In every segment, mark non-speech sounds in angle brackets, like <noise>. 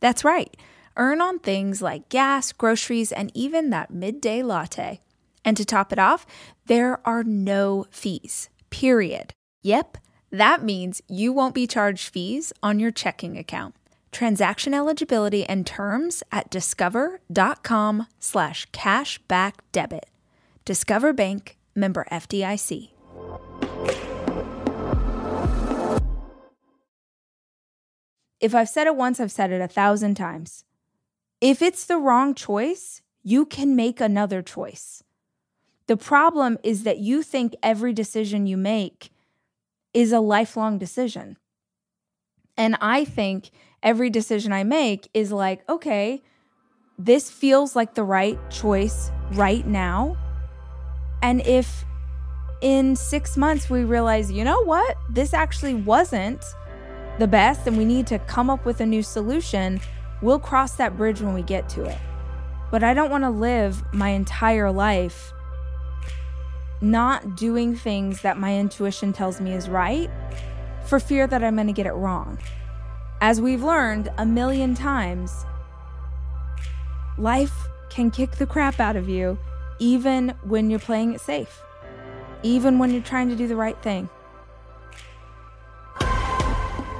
That's right, earn on things like gas, groceries, and even that midday latte. And to top it off, there are no fees, period. Yep, that means you won't be charged fees on your checking account. Transaction eligibility and terms at discover.com slash cashback debit. Discover Bank, member FDIC. If I've said it once, I've said it a thousand times. If it's the wrong choice, you can make another choice. The problem is that you think every decision you make is a lifelong decision. And I think every decision I make is like, okay, this feels like the right choice right now. And if in six months we realize, you know what, this actually wasn't the best and we need to come up with a new solution, we'll cross that bridge when we get to it. But I don't want to live my entire life not doing things that my intuition tells me is right for fear that I'm going to get it wrong. As we've learned a million times, life can kick the crap out of you even when you're playing it safe, even when you're trying to do the right thing.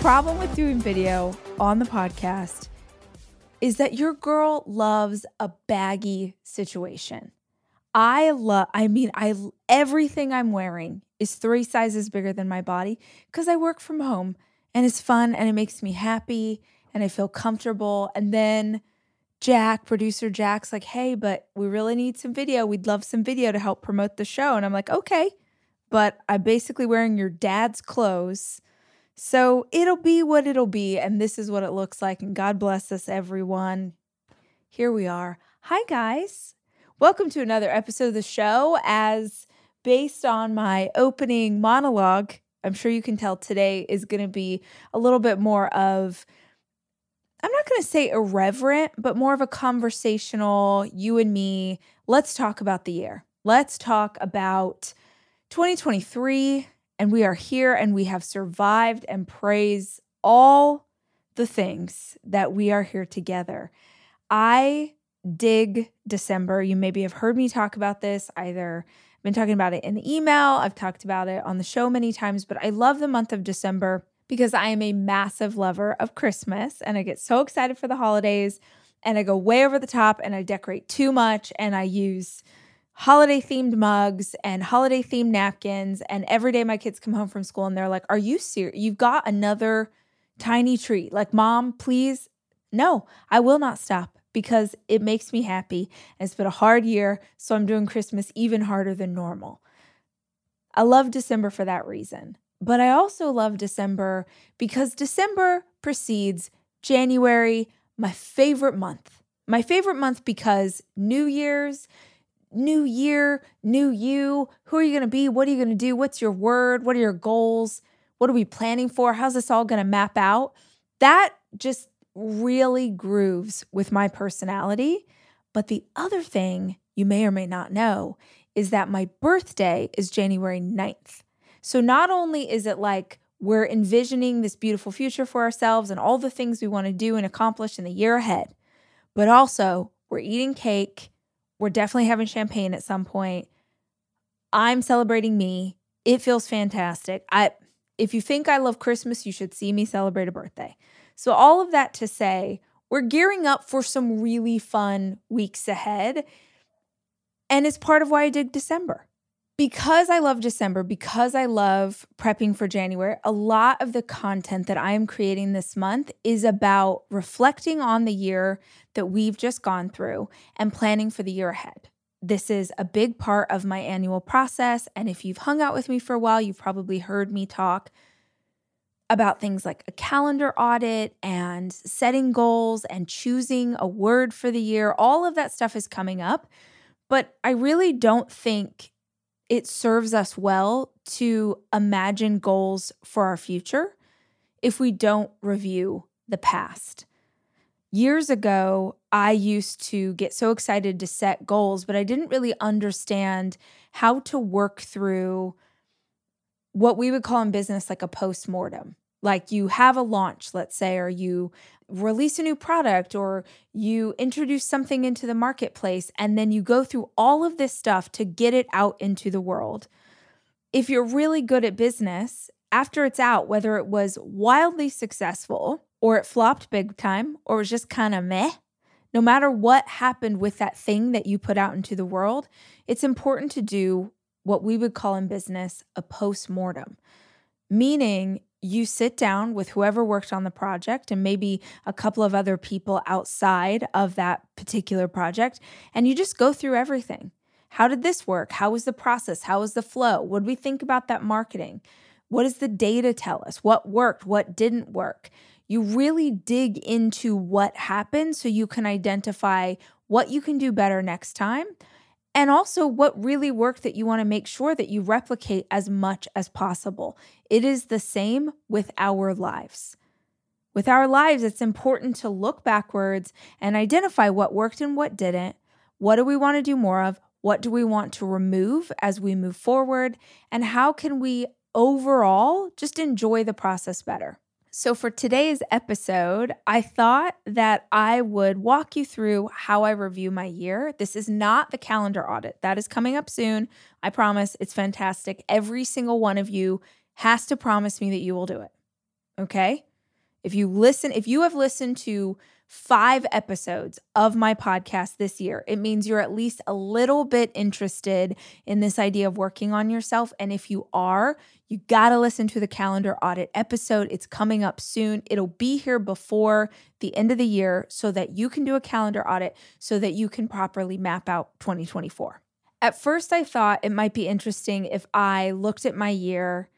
Problem with doing video on the podcast is that your girl loves a baggy situation. I love, I mean, I everything I'm wearing is three sizes bigger than my body because I work from home and it's fun and it makes me happy and I feel comfortable. And then Jack, producer Jack's like, hey, but we really need some video. We'd love some video to help promote the show. And I'm like, okay, but I'm basically wearing your dad's clothes so it'll be what it'll be. And this is what it looks like. And God bless us, everyone. Here we are. Hi, guys. Welcome to another episode of the show. As based on my opening monologue, I'm sure you can tell today is going to be a little bit more of, I'm not going to say irreverent, but more of a conversational, you and me. Let's talk about the year. Let's talk about 2023 and we are here and we have survived and praise all the things that we are here together. I dig December. You maybe have heard me talk about this either I've been talking about it in the email, I've talked about it on the show many times, but I love the month of December because I am a massive lover of Christmas and I get so excited for the holidays and I go way over the top and I decorate too much and I use holiday themed mugs and holiday themed napkins. And every day my kids come home from school and they're like, Are you serious? You've got another tiny treat. Like, mom, please. No, I will not stop because it makes me happy. It's been a hard year. So I'm doing Christmas even harder than normal. I love December for that reason. But I also love December because December precedes January, my favorite month. My favorite month because New Year's, new year, new you. Who are you going to be? What are you going to do? What's your word? What are your goals? What are we planning for? How's this all going to map out? That just really grooves with my personality. But the other thing you may or may not know is that my birthday is January 9th. So not only is it like we're envisioning this beautiful future for ourselves and all the things we want to do and accomplish in the year ahead, but also we're eating cake. We're definitely having champagne at some point. I'm celebrating me. It feels fantastic. I if you think I love Christmas, you should see me celebrate a birthday. So all of that to say, we're gearing up for some really fun weeks ahead. And it's part of why I dig December. Because I love December, because I love prepping for January, a lot of the content that I am creating this month is about reflecting on the year that we've just gone through and planning for the year ahead. This is a big part of my annual process. And if you've hung out with me for a while, you've probably heard me talk about things like a calendar audit and setting goals and choosing a word for the year. All of that stuff is coming up. But I really don't think it serves us well to imagine goals for our future if we don't review the past. Years ago, I used to get so excited to set goals, but I didn't really understand how to work through what we would call in business like a post mortem. Like you have a launch, let's say, or you release a new product, or you introduce something into the marketplace, and then you go through all of this stuff to get it out into the world. If you're really good at business, after it's out, whether it was wildly successful or it flopped big time or was just kind of meh, no matter what happened with that thing that you put out into the world, it's important to do what we would call in business a post mortem, meaning you sit down with whoever worked on the project and maybe a couple of other people outside of that particular project, and you just go through everything. How did this work? How was the process? How was the flow? What did we think about that marketing? What does the data tell us? What worked? What didn't work? You really dig into what happened so you can identify what you can do better next time and also what really worked that you want to make sure that you replicate as much as possible. It is the same with our lives. With our lives, it's important to look backwards and identify what worked and what didn't. What do we want to do more of? What do we want to remove as we move forward? And how can we overall just enjoy the process better? So, for today's episode, I thought that I would walk you through how I review my year. This is not the calendar audit, that is coming up soon. I promise it's fantastic. Every single one of you has to promise me that you will do it. Okay? If you listen, if you have listened to five episodes of my podcast this year, it means you're at least a little bit interested in this idea of working on yourself. And if you are, you got to listen to the calendar audit episode. It's coming up soon. It'll be here before the end of the year so that you can do a calendar audit so that you can properly map out 2024. At first, I thought it might be interesting if I looked at my year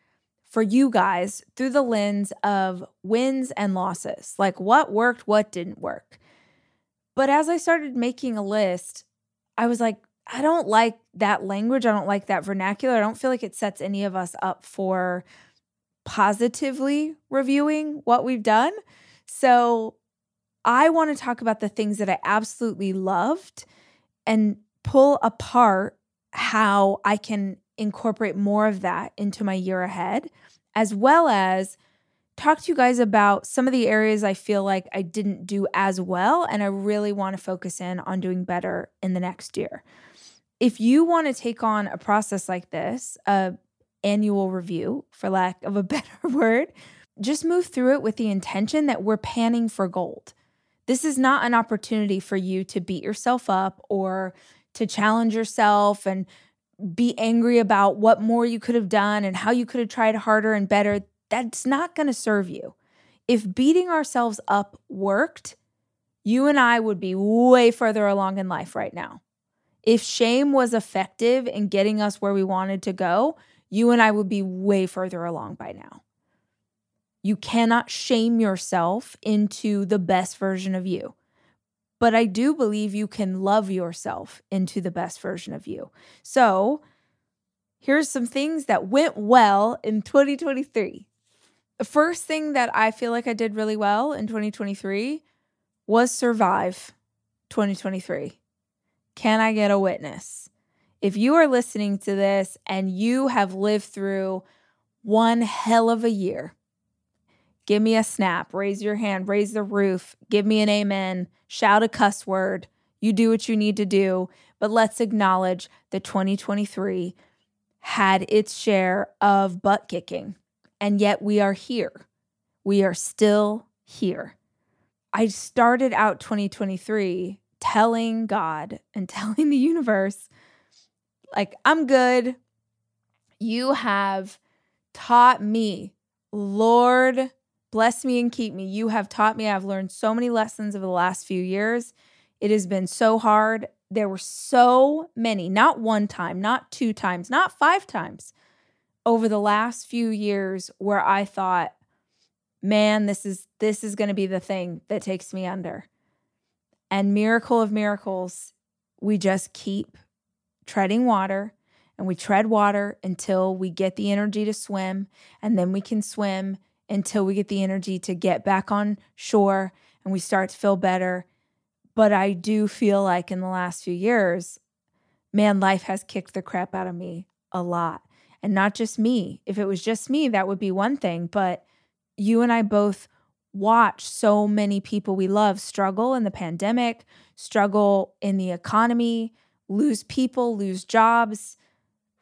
for you guys through the lens of wins and losses, like what worked, what didn't work. But as I started making a list, I was like, I don't like that language. I don't like that vernacular. I don't feel like it sets any of us up for positively reviewing what we've done. So I want to talk about the things that I absolutely loved and pull apart how I can incorporate more of that into my year ahead, as well as talk to you guys about some of the areas I feel like I didn't do as well. And I really want to focus in on doing better in the next year. If you want to take on a process like this, a annual review, for lack of a <laughs> better word, just move through it with the intention that we're panning for gold. This is not an opportunity for you to beat yourself up or to challenge yourself and be angry about what more you could have done and how you could have tried harder and better, that's not going to serve you. If beating ourselves up worked, you and I would be way further along in life right now. If shame was effective in getting us where we wanted to go, you and I would be way further along by now. You cannot shame yourself into the best version of you. But I do believe you can love yourself into the best version of you. So, here's some things that went well in 2023. The first thing that I feel like I did really well in 2023 was survive 2023. Can I get a witness? If you are listening to this and you have lived through one hell of a year, give me a snap, raise your hand, raise the roof, give me an amen, shout a cuss word. You do what you need to do, but let's acknowledge that 2023 had its share of butt kicking. And yet we are here. We are still here. I started out 2023 telling God and <laughs> telling the universe, like, I'm good. You have taught me, Lord, bless me and keep me. You have taught me. I've learned so many lessons over the last few years. It has been so hard. There were so many, not one time, not two times, not five times over the last few years where I thought, man, this is this is going to be the thing that takes me under. And miracle of miracles, we just keep treading water and we tread water until we get the energy to swim and then we can swim until we get the energy to get back on shore and we start to feel better. But I do feel like in the last few years, man, life has kicked the crap out of me a lot. And not just me. If it was just me, that would be one thing. But you and I both watch so many people we love struggle in the pandemic, struggle in the economy, lose people, lose jobs,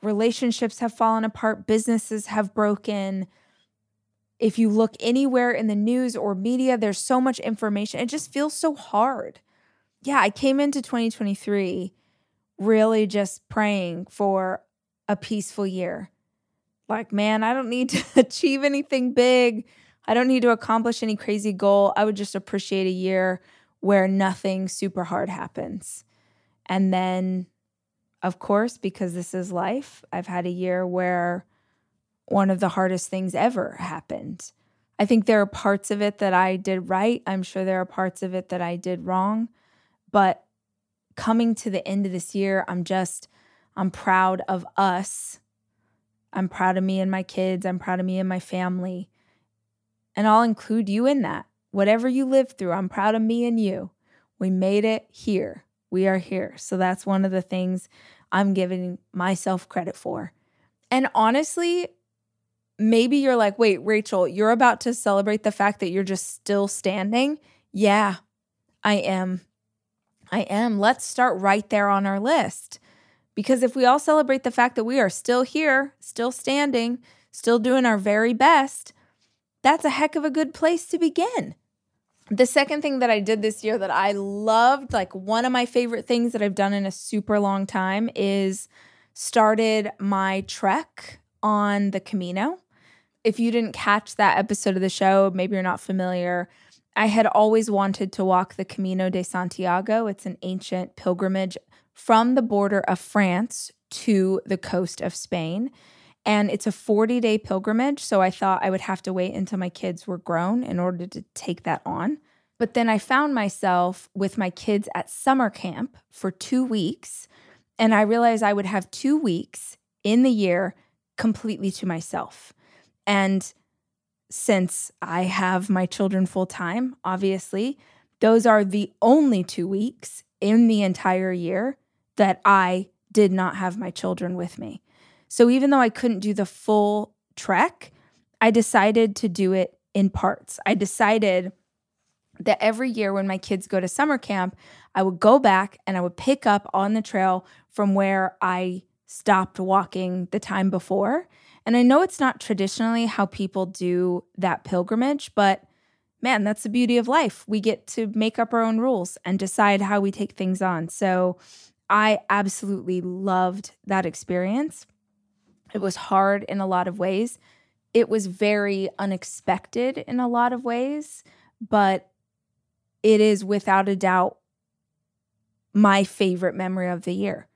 relationships have fallen apart, businesses have broken. If you look anywhere in the news or media, there's so much information. It just feels so hard. Yeah, I came into 2023 really just praying for a peaceful year. Like, man, I don't need to <laughs> achieve anything big. I don't need to accomplish any crazy goal. I would just appreciate a year where nothing super hard happens. And then, of course, because this is life, I've had a year where one of the hardest things ever happened. I think there are parts of it that I did right. I'm sure there are parts of it that I did wrong. But coming to the end of this year, I'm just, I'm proud of us. I'm proud of me and my kids. I'm proud of me and my family. And I'll include you in that. Whatever you lived through, I'm proud of me and you. We made it here. We are here. So that's one of the things I'm giving myself credit for. And honestly, maybe you're like, wait, Rachel, you're about to celebrate the fact that you're just still standing. Yeah, I am. I am. Let's start right there on our list. Because if we all celebrate the fact that we are still here, still standing, still doing our very best, that's a heck of a good place to begin. The second thing that I did this year that I loved, like one of my favorite things that I've done in a super long time, is started my trek on the Camino. If you didn't catch that episode of the show, maybe you're not familiar. I had always wanted to walk the Camino de Santiago. It's an ancient pilgrimage from the border of France to the coast of Spain. And it's a 40 day pilgrimage. So I thought I would have to wait until my kids were grown in order to take that on. But then I found myself with my kids at summer camp for two weeks. And I realized I would have two weeks in the year completely to myself. And since I have my children full time, obviously, those are the only two weeks in the entire year that I did not have my children with me. So even though I couldn't do the full trek, I decided to do it in parts. I decided that every year when my kids go to summer camp, I would go back and I would pick up on the trail from where I stopped walking the time before. And I know it's not traditionally how people do that pilgrimage, but man, that's the beauty of life. We get to make up our own rules and decide how we take things on. So I absolutely loved that experience. It was hard in a lot of ways. It was very unexpected in a lot of ways, but it is without a doubt my favorite memory of the year.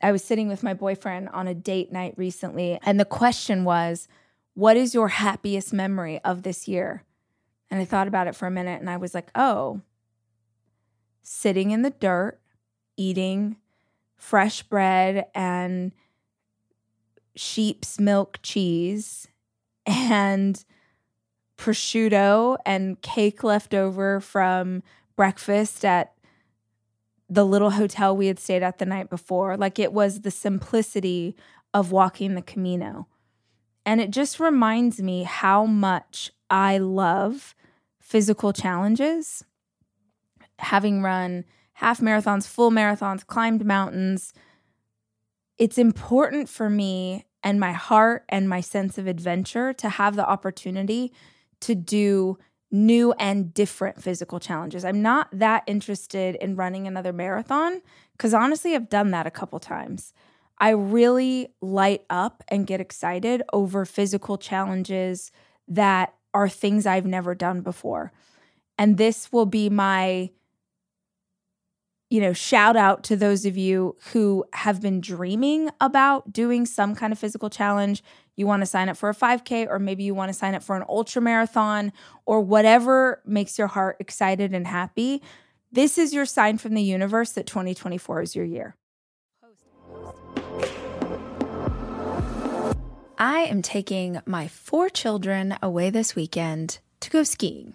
I was sitting with my boyfriend on a date night recently, and the question was, What is your happiest memory of this year? And I thought about it for a minute and I was like, Oh, sitting in the dirt, eating fresh bread and sheep's milk cheese and prosciutto and cake left over from breakfast at the little hotel we had stayed at the night before. Like it was the simplicity of walking the Camino. And it just reminds me how much I love physical challenges. Having run half marathons, full marathons, climbed mountains, it's important for me and my heart and my sense of adventure to have the opportunity to do new and different physical challenges. I'm not that interested in running another marathon because honestly, I've done that a couple times. I really light up and get excited over physical challenges that are things I've never done before. And this will be my you know, shout out to those of you who have been dreaming about doing some kind of physical challenge. You want to sign up for a 5K, or maybe you want to sign up for an ultra marathon, or whatever makes your heart excited and happy. This is your sign from the universe that 2024 is your year. I am taking my four children away this weekend to go skiing.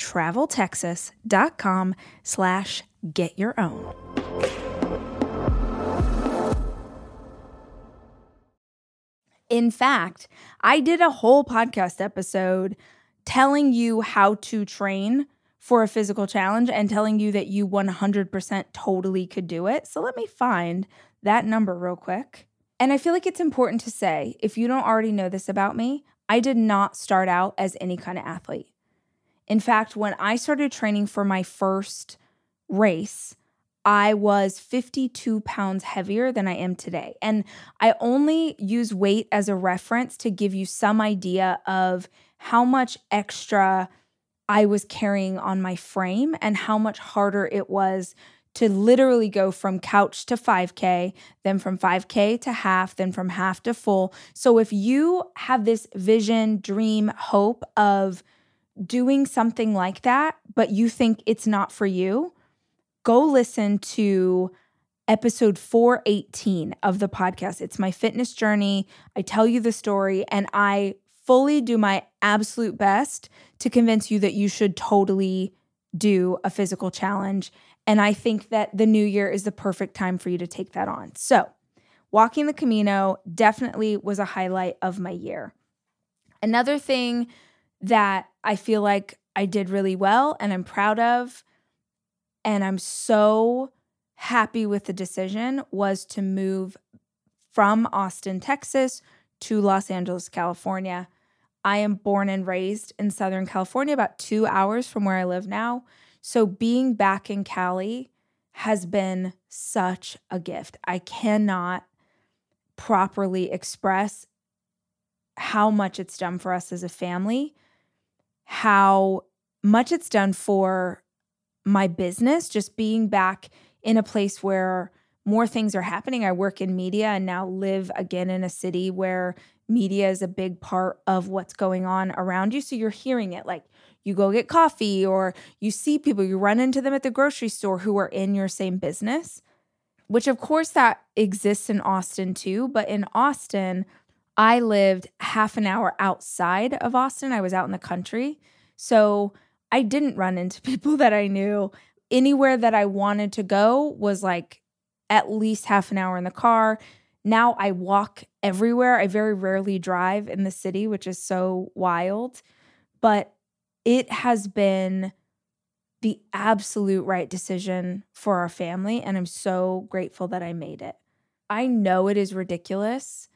traveltexas.com slash get your own. In fact, I did a whole podcast episode telling you how to train for a physical challenge and telling you that you 100% totally could do it. So let me find that number real quick. And I feel like it's important to say if you don't already know this about me, I did not start out as any kind of athlete. In fact, when I started training for my first race, I was 52 pounds heavier than I am today. And I only use weight as a reference to give you some idea of how much extra I was carrying on my frame and how much harder it was to literally go from couch to 5K, then from 5K to half, then from half to full. So if you have this vision, dream, hope of doing something like that, but you think it's not for you, go listen to episode 418 of the podcast. It's my fitness journey. I tell you the story and I fully do my absolute best to convince you that you should totally do a physical challenge. And I think that the new year is the perfect time for you to take that on. So, walking the Camino definitely was a highlight of my year. Another thing that I feel like I did really well and I'm proud of and I'm so happy with the decision was to move from Austin, Texas to Los Angeles, California. I am born and raised in Southern California, about two hours from where I live now. So being back in Cali has been such a gift. I cannot properly express how much it's done for us as a family, how much it's done for my business, just being back in a place where more things are happening. I work in media and now live again in a city where media is a big part of what's going on around you. So you're hearing it like you go get coffee or you see people, you run into them at the grocery store who are in your same business, which of course that exists in Austin too. But in Austin, I lived half an hour outside of Austin. I was out in the country. So I didn't run into <laughs> people that I knew. Anywhere that I wanted to go was like at least half an hour in the car. Now I walk everywhere. I very rarely drive in the city, which is so wild. But it has been the absolute right decision for our family. And I'm so grateful that I made it. I know it is ridiculous.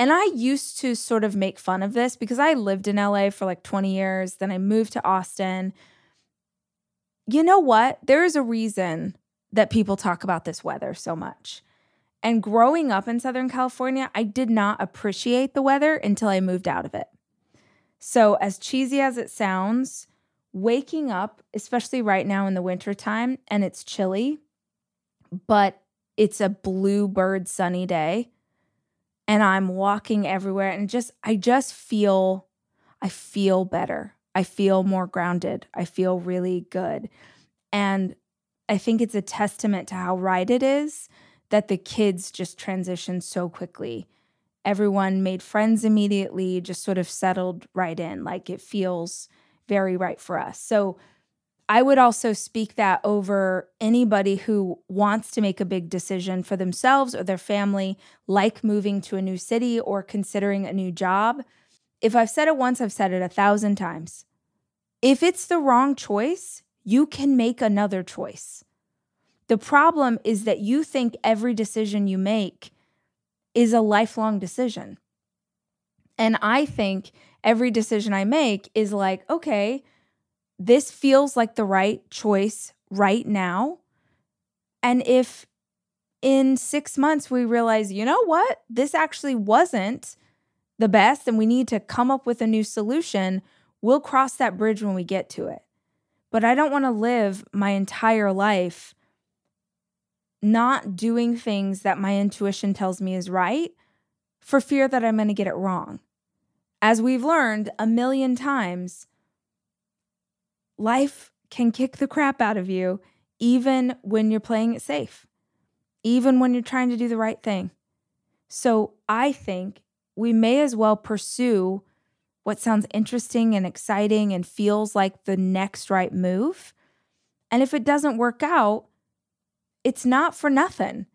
And I used to sort of make fun of this because I lived in LA for like 20 years. Then I moved to Austin. You know what? There is a reason that people talk about this weather so much. And growing up in Southern California, I did not appreciate the weather until I moved out of it. So, as cheesy as it sounds, waking up, especially right now in the wintertime, and it's chilly, but it's a bluebird sunny day and I'm walking everywhere and just I just feel I feel better. I feel more grounded. I feel really good. And I think it's a testament to how right it is that the kids just transitioned so quickly. Everyone made friends immediately, just sort of settled right in. Like it feels very right for us. So I would also speak that over anybody who wants to make a big decision for themselves or their family, like moving to a new city or considering a new job. If I've said it once, I've said it a thousand times. If it's the wrong choice, you can make another choice. The problem is that you think every decision you make is a lifelong decision. And I think every decision I make is like, okay, this feels like the right choice right now. And if in six months we realize, you know what, this actually wasn't the best and we need to come up with a new solution, we'll cross that bridge when we get to it. But I don't want to live my entire life not doing things that my intuition tells me is right for fear that I'm going to get it wrong. As we've learned a million times, life can kick the crap out of you even when you're playing it safe, even when you're trying to do the right thing. So I think we may as well pursue what sounds interesting and exciting and feels like the next right move. And if it doesn't work out, it's not for nothing.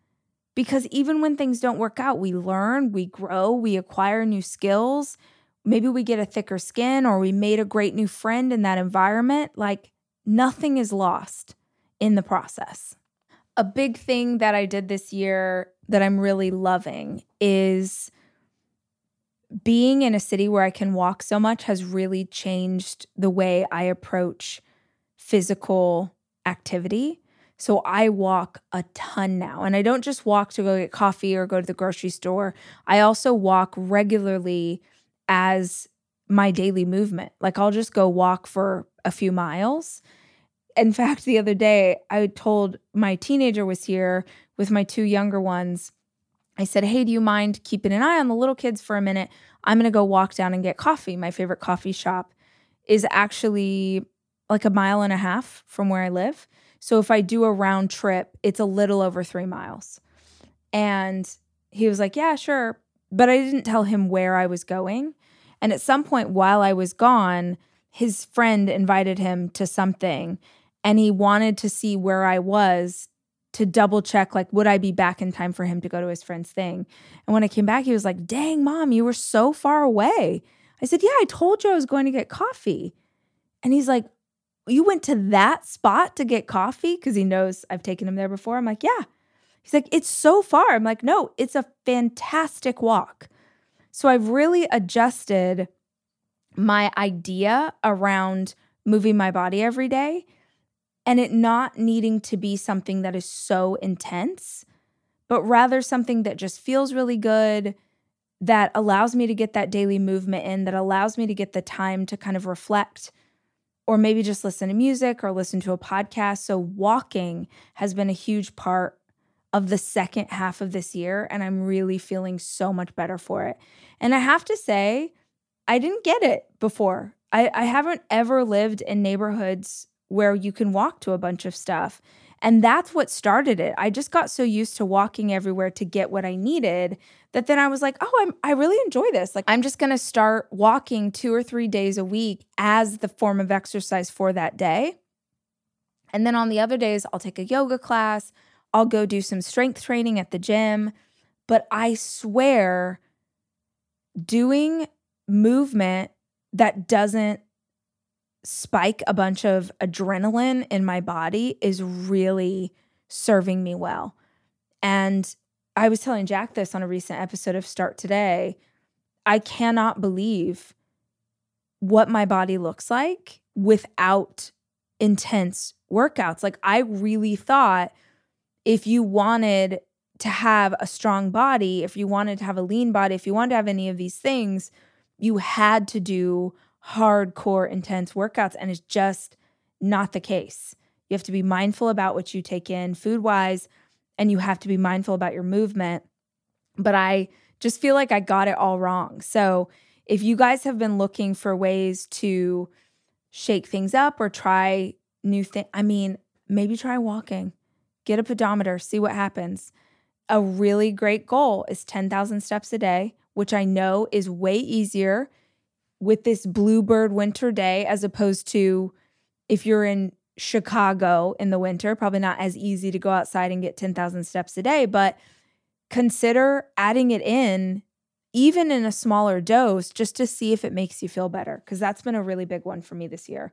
Because even when things don't work out, we learn, we grow, we acquire new skills, maybe we get a thicker skin or we made a great new friend in that environment. Like nothing is lost in the process. A big thing that I did this year that I'm really loving is being in a city where I can walk so much has really changed the way I approach physical activity. So I walk a ton now. And I don't just walk to go get coffee or go to the grocery store. I also walk regularly as my daily movement. Like I'll just go walk for a few miles. In fact, the other day, I told my teenager was here with my two younger ones. I said, Hey, do you mind keeping an eye on the little kids for a minute? I'm going to go walk down and get coffee. My favorite coffee shop is actually like a mile and a half from where I live. So if I do a round trip, it's a little over three miles. And he was like, Yeah, sure. But I didn't tell him where I was going. And at some point while I was gone, his friend invited him to something and he wanted to see where I was to double check like would I be back in time for him to go to his friend's thing. And when I came back he was like, "Dang, mom, you were so far away." I said, "Yeah, I told you I was going to get coffee." And he's like, "You went to that spot to get coffee because he knows I've taken him there before." I'm like, "Yeah." He's like, "It's so far." I'm like, "No, it's a fantastic walk." So I've really adjusted my idea around moving my body every day and it not needing to be something that is so intense, but rather something that just feels really good, that allows me to get that daily movement in, that allows me to get the time to kind of reflect or maybe just listen to music or listen to a podcast. So, walking has been a huge part of the second half of this year, and I'm really feeling so much better for it. And I have to say, I didn't get it before. I, I haven't ever lived in neighborhoods where you can walk to a bunch of stuff. And that's what started it. I just got so used to walking everywhere to get what I needed that then I was like, oh, I'm, I really enjoy this. Like, I'm just going to start walking two or three days a week as the form of exercise for that day. And then on the other days, I'll take a yoga class, I'll go do some strength training at the gym. But I swear, doing movement that doesn't spike a bunch of adrenaline in my body is really serving me well. And I was telling Jack this on a recent episode of Start Today. I cannot believe what my body looks like without intense workouts. Like, I really thought if you wanted to have a strong body, if you wanted to have a lean body, if you wanted to have any of these things, you had to do hardcore, intense workouts. And it's just not the case. You have to be mindful about what you take in food wise, and you have to be mindful about your movement. But I just feel like I got it all wrong. So if you guys have been looking for ways to shake things up or try new things, I mean, maybe try walking, get a pedometer, see what happens. A really great goal is 10,000 steps a day, which I know is way easier with this bluebird winter day as opposed to if you're in Chicago in the winter, probably not as easy to go outside and get 10,000 steps a day, but consider adding it in even in a smaller dose just to see if it makes you feel better because that's been a really big one for me this year.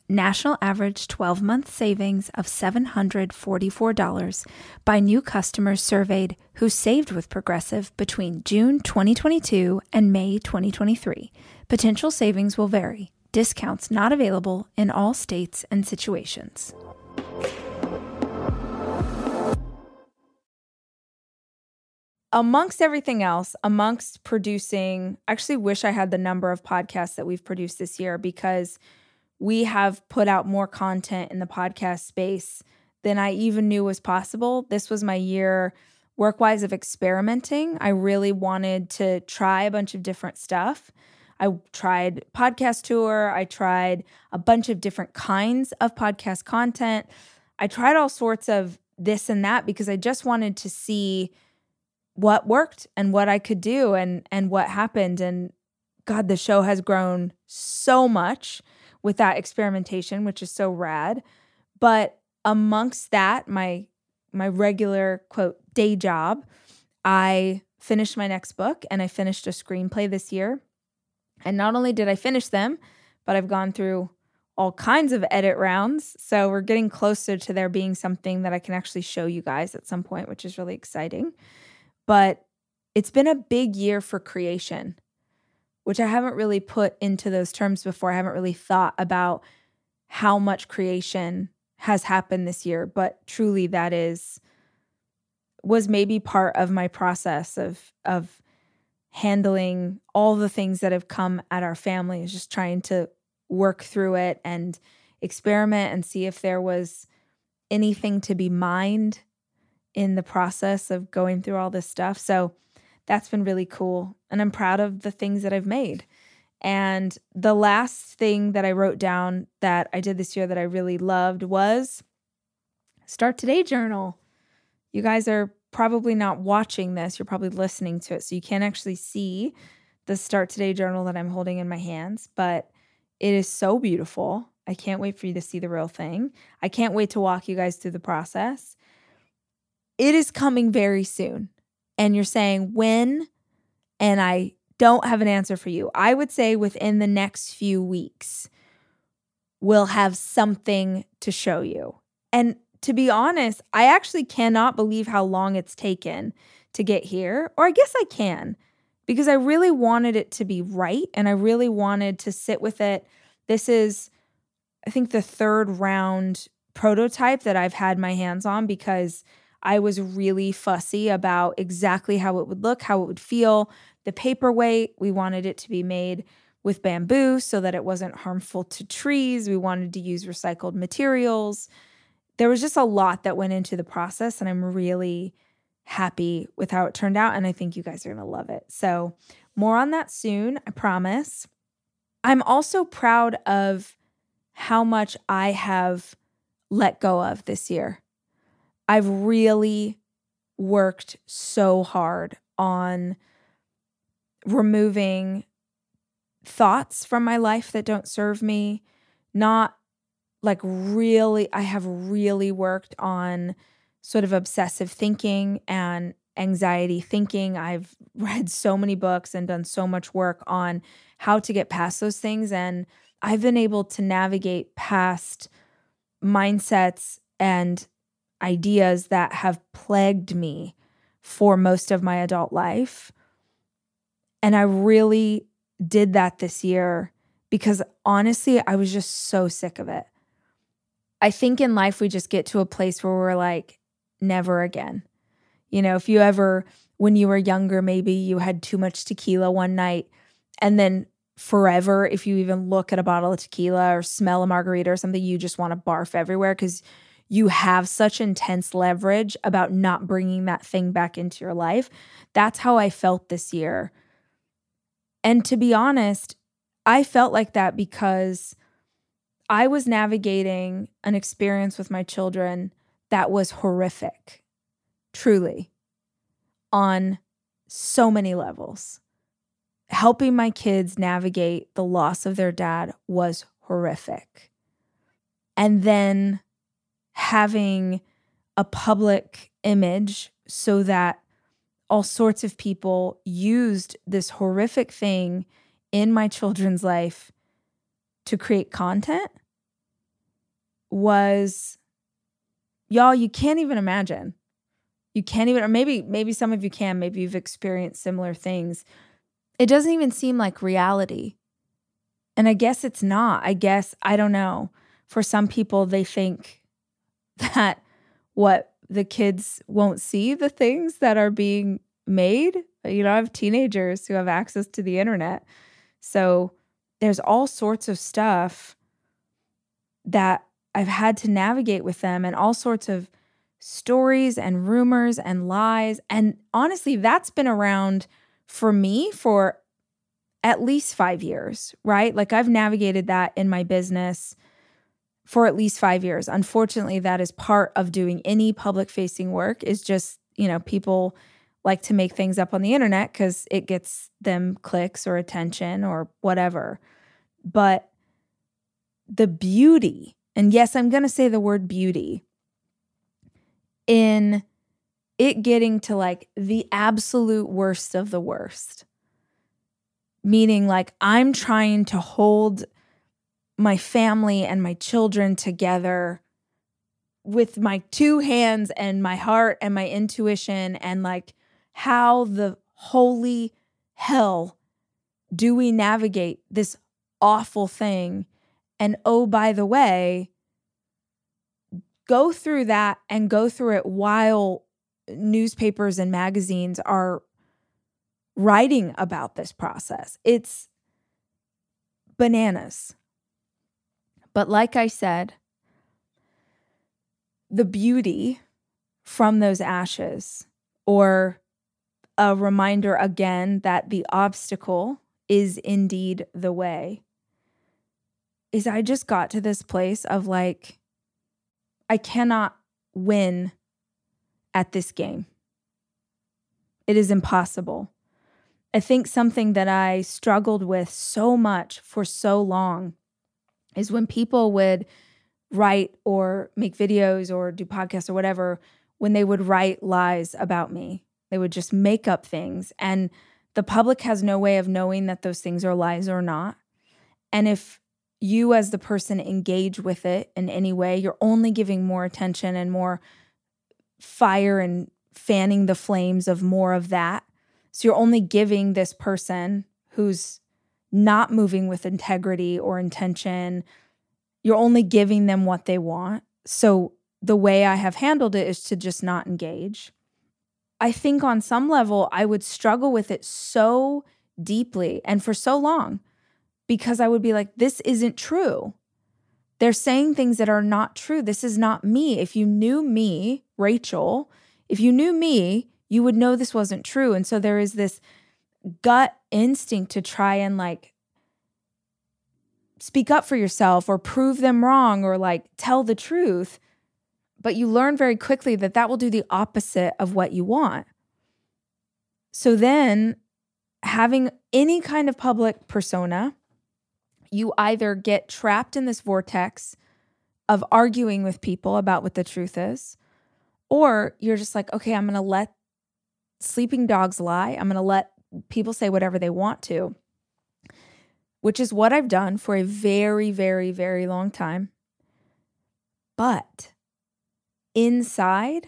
National average 12 month savings of $744 by new customers surveyed who saved with Progressive between June 2022 and May 2023. Potential savings will vary. Discounts not available in all states and situations. amongst everything else, amongst producing, I actually wish I had the number of podcasts that we've produced this year because we have put out more content in the podcast space than I even knew was possible. This was my year work wise of experimenting. I really wanted to try a bunch of different stuff. I tried podcast tour, I tried a bunch of different kinds of podcast content. I tried all sorts of this and that because I just wanted to see what worked and what I could do and and what happened and god the show has grown so much with that experimentation which is so rad. But amongst that my my regular quote day job I finished my next book and I finished a screenplay this year. And not only did I finish them but I've gone through all kinds of edit rounds. So we're getting closer to there being something that I can actually show you guys at some point which is really exciting. But it's been a big year for creation, which I haven't really put into those terms before. I haven't really thought about how much creation has happened this year, but truly that is was maybe part of my process of of handling all the things that have come at our family is just trying to work through it and experiment and see if there was anything to be mined in the process of going through all this stuff. So that's been really cool. And I'm proud of the things that I've made. And the last thing that I wrote down that I did this year that I really loved was Start Today Journal. You guys are probably not watching this, you're probably listening to it. So you can't actually see the Start Today Journal that I'm holding in my hands, but it is so beautiful. I can't wait for you to see the real thing. I can't wait to walk you guys through the process it is coming very soon. And you're saying when, and I don't have an answer for you. I would say within the next few weeks, we'll have something to show you. And to be honest, I actually cannot believe how long it's taken to get here. Or I guess I can because I really wanted it to be right and I really wanted to sit with it. This is, I think, the third round prototype that I've had my hands on because I was really fussy about exactly how it would look, how it would feel. The paperweight, we wanted it to be made with bamboo so that it wasn't harmful to trees. We wanted to use recycled materials. There was just a lot that went into the process, and I'm really happy with how it turned out. And I think you guys are going to love it. So, more on that soon, I promise. I'm also proud of how much I have let go of this year. I've really worked so hard on removing thoughts from my life that don't serve me, not like really, I have really worked on sort of obsessive thinking and anxiety thinking. I've <laughs> read so many books and done so much work on how to get past those things. And I've been able to navigate past mindsets and ideas that have plagued me for most of my adult life. And I really did that this year because honestly, I was just so sick of it. I think in life, we just get to a place where we're like, never again. You know, if you ever, when you were younger, maybe you had too much tequila one night and then forever, if you even look at a bottle of tequila or smell a margarita or something, you just want to barf everywhere because you have such intense leverage about not bringing that thing back into your life. That's how I felt this year. And to be honest, I felt like that because I was navigating an experience with my children that was horrific, truly, on so many levels. Helping my kids navigate the loss of their dad was horrific. And then having a public image so that all sorts of people used this horrific thing in my children's life to create content was y'all you can't even imagine. You can't even or maybe maybe some of you can maybe you've experienced similar things. It doesn't even seem like reality. And i guess it's not. I guess i don't know. For some people they think that what the kids won't see the things that are being made you know i have teenagers who have access to the internet so there's all sorts of stuff that I've had to navigate with them and all sorts of stories and rumors and lies. And honestly, that's been around for me for at least five years, right? Like I've navigated that in my business for at least five years. Unfortunately, that is part of doing any public facing work, is just, you know, people like to make things up on the internet because it gets them clicks or attention or whatever. But the beauty and yes, I'm going to say the word beauty in it getting to like the absolute worst of the worst. Meaning, like, I'm trying to hold my family and my children together with my two hands and my heart and my intuition, and like, how the holy hell do we navigate this awful thing and oh, by the way, go through that and go through it while newspapers and magazines are writing about this process. It's bananas. But like I said, the beauty from those ashes, or a reminder again that the obstacle is indeed the way, is I just got to this place of like, I cannot win at this game. It is impossible. I think something that I struggled with so much for so long is when people would write or make videos or do podcasts or whatever, when they would write lies about me, they would just make up things. And the public has no way of knowing that those things are lies or not. And if you as the person engage with it in any way, you're only giving more attention and more fire and fanning the flames of more of that. So you're only giving this person who's not moving with integrity or intention, you're only giving them what they want. So the way I have handled it is to just not engage. I think on some level, I would struggle with it so deeply and for so long because I would be like, this isn't true. They're saying things that are not true. This is not me. If you knew me, Rachel, if you knew me, you would know this wasn't true. And so there is this gut instinct to try and like speak up for yourself or prove them wrong or like tell the truth. But you learn very quickly that that will do the opposite of what you want. So then having any kind of public persona, you either get trapped in this vortex of arguing with people about what the truth is, or you're just like, okay, I'm going to let sleeping dogs lie. I'm going to let people say whatever they want to, which is what I've done for a very, very, very long time. But inside,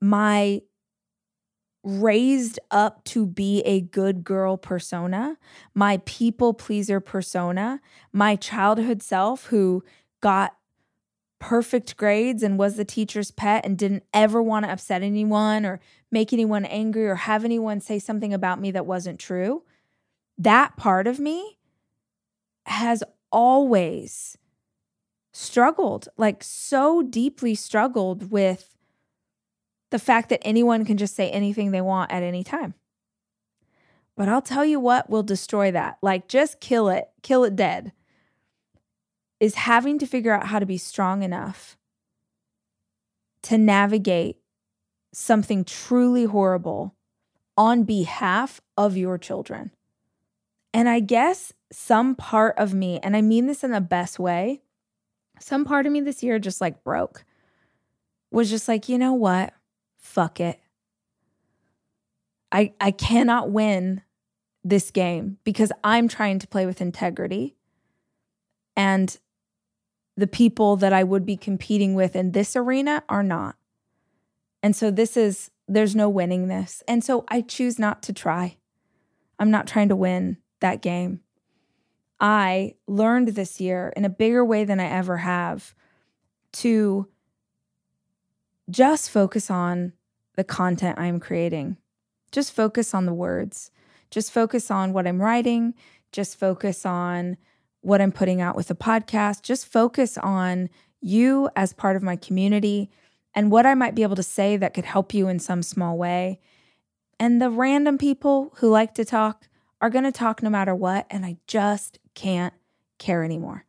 my raised up to be a good girl persona, my people pleaser persona, my childhood self who got perfect grades and was the teacher's pet and didn't ever want to upset anyone or make anyone angry or have anyone say something about me that wasn't true. That part of me has always struggled, like so deeply struggled with the fact that anyone can just say anything they want at any time. But I'll tell you what will destroy that. Like, just kill it, kill it dead. Is having to figure out how to be strong enough to navigate something truly horrible on behalf of your children. And I guess some part of me, and I mean this in the best way, some part of me this year just like broke, was just like, you know what? Fuck it. I, I cannot win this game because I'm trying to play with integrity. And the people that I would be competing with in this arena are not. And so this is, there's no winning this. And so I choose not to try. I'm not trying to win that game. I learned this year in a bigger way than I ever have to just focus on the content I'm creating. Just focus on the words. Just focus on what I'm writing. Just focus on what I'm putting out with the podcast. Just focus on you as part of my community and what I might be able to say that could help you in some small way. And the random people who like to talk are going to talk no matter what. And I just can't care anymore.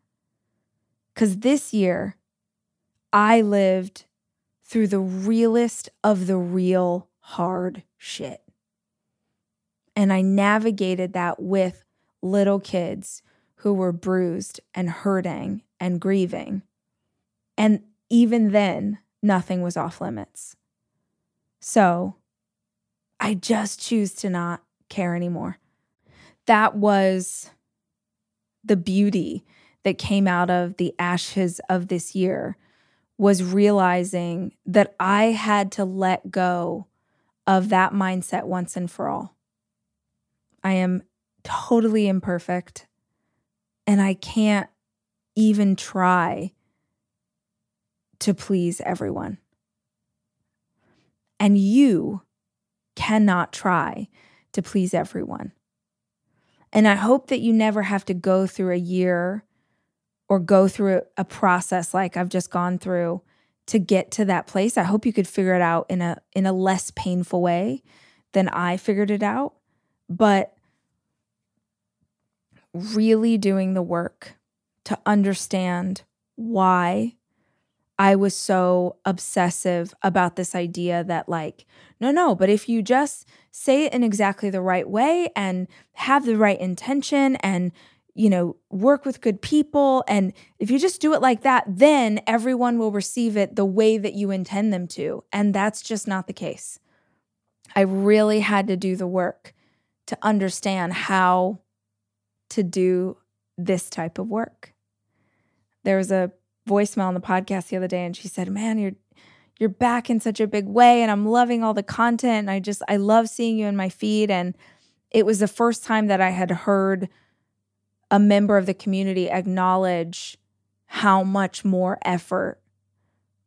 Because this year, I lived through the realest of the real hard shit. And I navigated that with little kids who were bruised and hurting and grieving. And even then, nothing was off limits. So I just choose to not care anymore. That was the beauty that came out of the ashes of this year was realizing that I had to let go of that mindset once and for all. I am totally imperfect and I can't even try to please everyone. And you cannot try to please everyone. And I hope that you never have to go through a year or go through a process like I've just gone through to get to that place. I hope you could figure it out in a in a less painful way than I figured it out. But really doing the work to understand why I was so obsessive about this idea that, like, no, no, but if you just say it in exactly the right way and have the right intention and, you know, work with good people, and if you just do it like that, then everyone will receive it the way that you intend them to. And that's just not the case. I really had to do the work to understand how to do this type of work. There was a voicemail on the podcast the other day and she said, "Man, you're you're back in such a big way and I'm loving all the content. And I just I love seeing you in my feed and it was the first time that I had heard a member of the community acknowledge how much more effort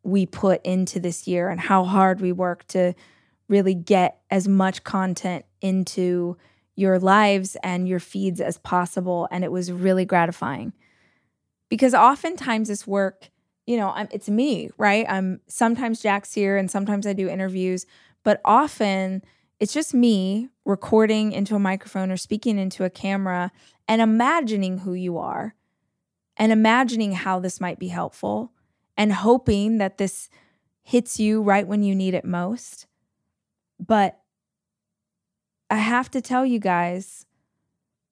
we put into this year and how hard we work to really get as much content into your lives and your feeds as possible. And it was really gratifying because oftentimes this work, you know, I'm, it's me, right? I'm sometimes Jack's here and sometimes I do interviews, but often it's just me recording into a microphone or speaking into a camera and imagining who you are and imagining how this might be helpful and hoping that this hits you right when you need it most. But I have to tell you guys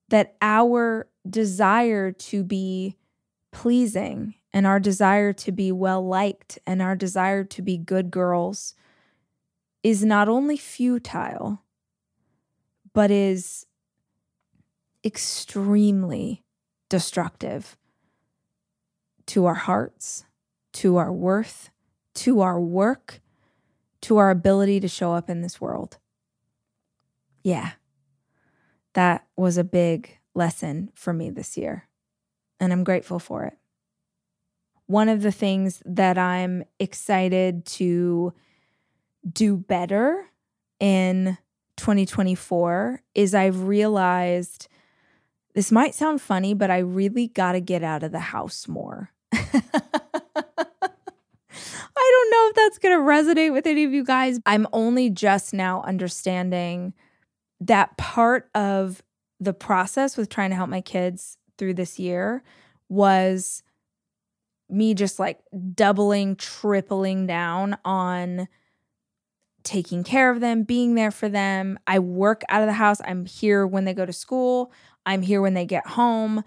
that our desire to be pleasing and our desire to be well liked and our desire to be good girls is not only futile, but is extremely destructive to our hearts, to our worth, to our work, to our ability to show up in this world yeah, that was a big lesson for me this year. And I'm grateful for it. One of the things that I'm excited to do better in 2024 is I've realized this might sound funny, but I really got to get out of the house more. <laughs> I don't know if that's going to resonate with any of you guys. I'm only just now understanding that part of the process with trying to help my kids through this year was me just like doubling, tripling down on taking care of them, being there for them. I work out of the house. I'm here when they go to school. I'm here when they get home.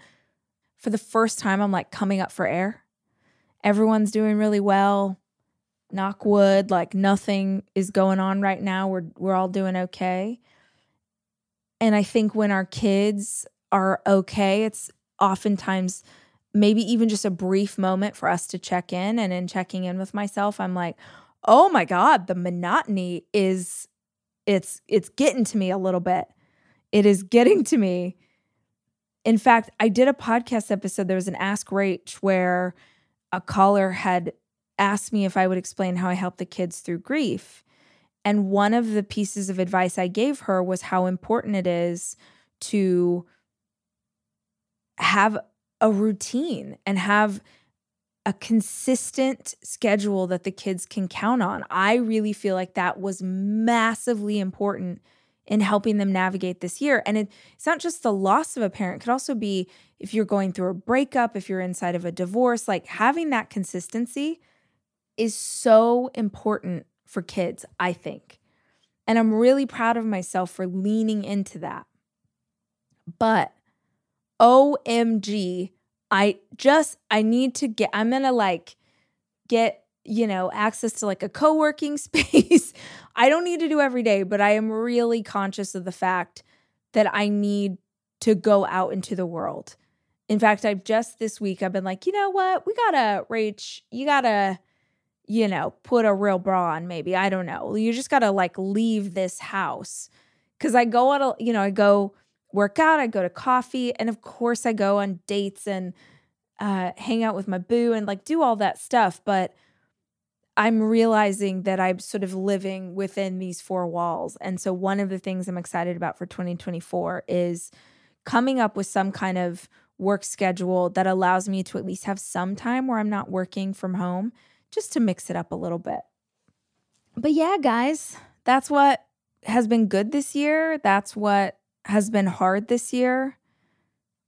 For the first time, I'm like coming up for air. Everyone's doing really well. Knock wood, like nothing is going on right now. We're we're all doing okay. And I think when our kids are okay, it's oftentimes maybe even just a brief moment for us to check in. And in checking in with myself, I'm like, oh my God, the monotony is it's it's getting to me a little bit. It is getting to me. In fact, I did a podcast episode. There was an Ask Rach where a caller had asked me if I would explain how I help the kids through grief. And one of the pieces of advice I gave her was how important it is to have a routine and have a consistent schedule that the kids can count on. I really feel like that was massively important in helping them navigate this year. And it, it's not just the loss of a parent, it could also be if you're going through a breakup, if you're inside of a divorce, like having that consistency is so important for kids, I think. And I'm really proud of myself for leaning into that. But OMG, I just I need to get I'm going to like get, you know, access to like a co-working <laughs> space. I don't need to do every day, but I am really conscious of the fact that I need to go out into the world. In fact, I've just this week I've been like, you know what? We got to Rach, you got to you know, put a real bra on maybe. I don't know. You just got to like leave this house. Cuz I go a, you know, I go work out, I go to coffee, and of course I go on dates and uh, hang out with my boo and like do all that stuff. But I'm realizing that I'm sort of living within these four walls. And so one of the things I'm excited about for 2024 is coming up with some kind of work schedule that allows me to at least have some time where I'm not working from home just to mix it up a little bit. But yeah, guys, that's what has been good this year. That's what has been hard this year.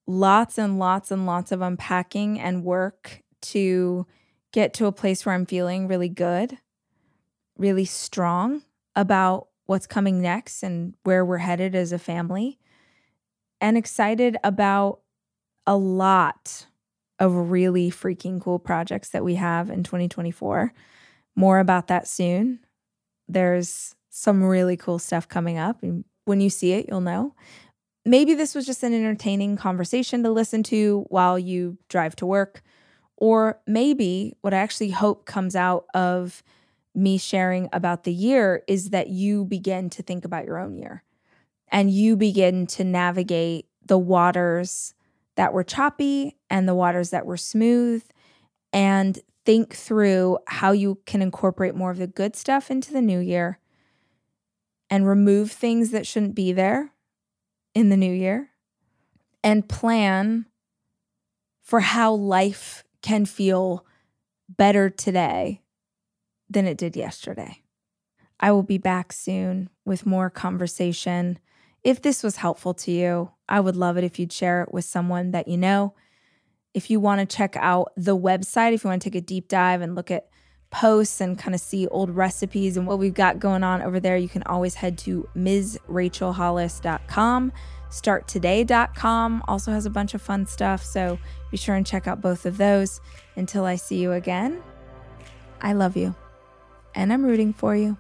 Lots and lots and lots of unpacking and work to get to a place where I'm feeling really good, really strong about what's coming next and where we're headed as a family, and excited about a lot of really freaking cool projects that we have in 2024. More about that soon. There's some really cool stuff coming up. And when you see it, you'll know. Maybe this was just an entertaining conversation to listen to while you drive to work. Or maybe what I actually hope comes out of me sharing about the year is that you begin to think about your own year and you begin to navigate the waters that were choppy and the waters that were smooth and think through how you can incorporate more of the good stuff into the new year and remove things that shouldn't be there in the new year and plan for how life can feel better today than it did yesterday. I will be back soon with more conversation. If this was helpful to you, I would love it if you'd share it with someone that you know. If you want to check out the website, if you want to take a deep dive and look at posts and kind of see old recipes and what we've got going on over there, you can always head to MsRachelHollis.com. StartToday.com also has a bunch of fun stuff, so be sure and check out both of those. Until I see you again, I love you and I'm rooting for you.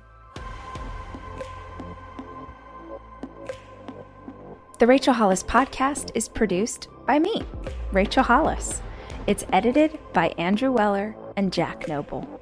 The Rachel Hollis podcast is produced by me, Rachel Hollis. It's edited by Andrew Weller and Jack Noble.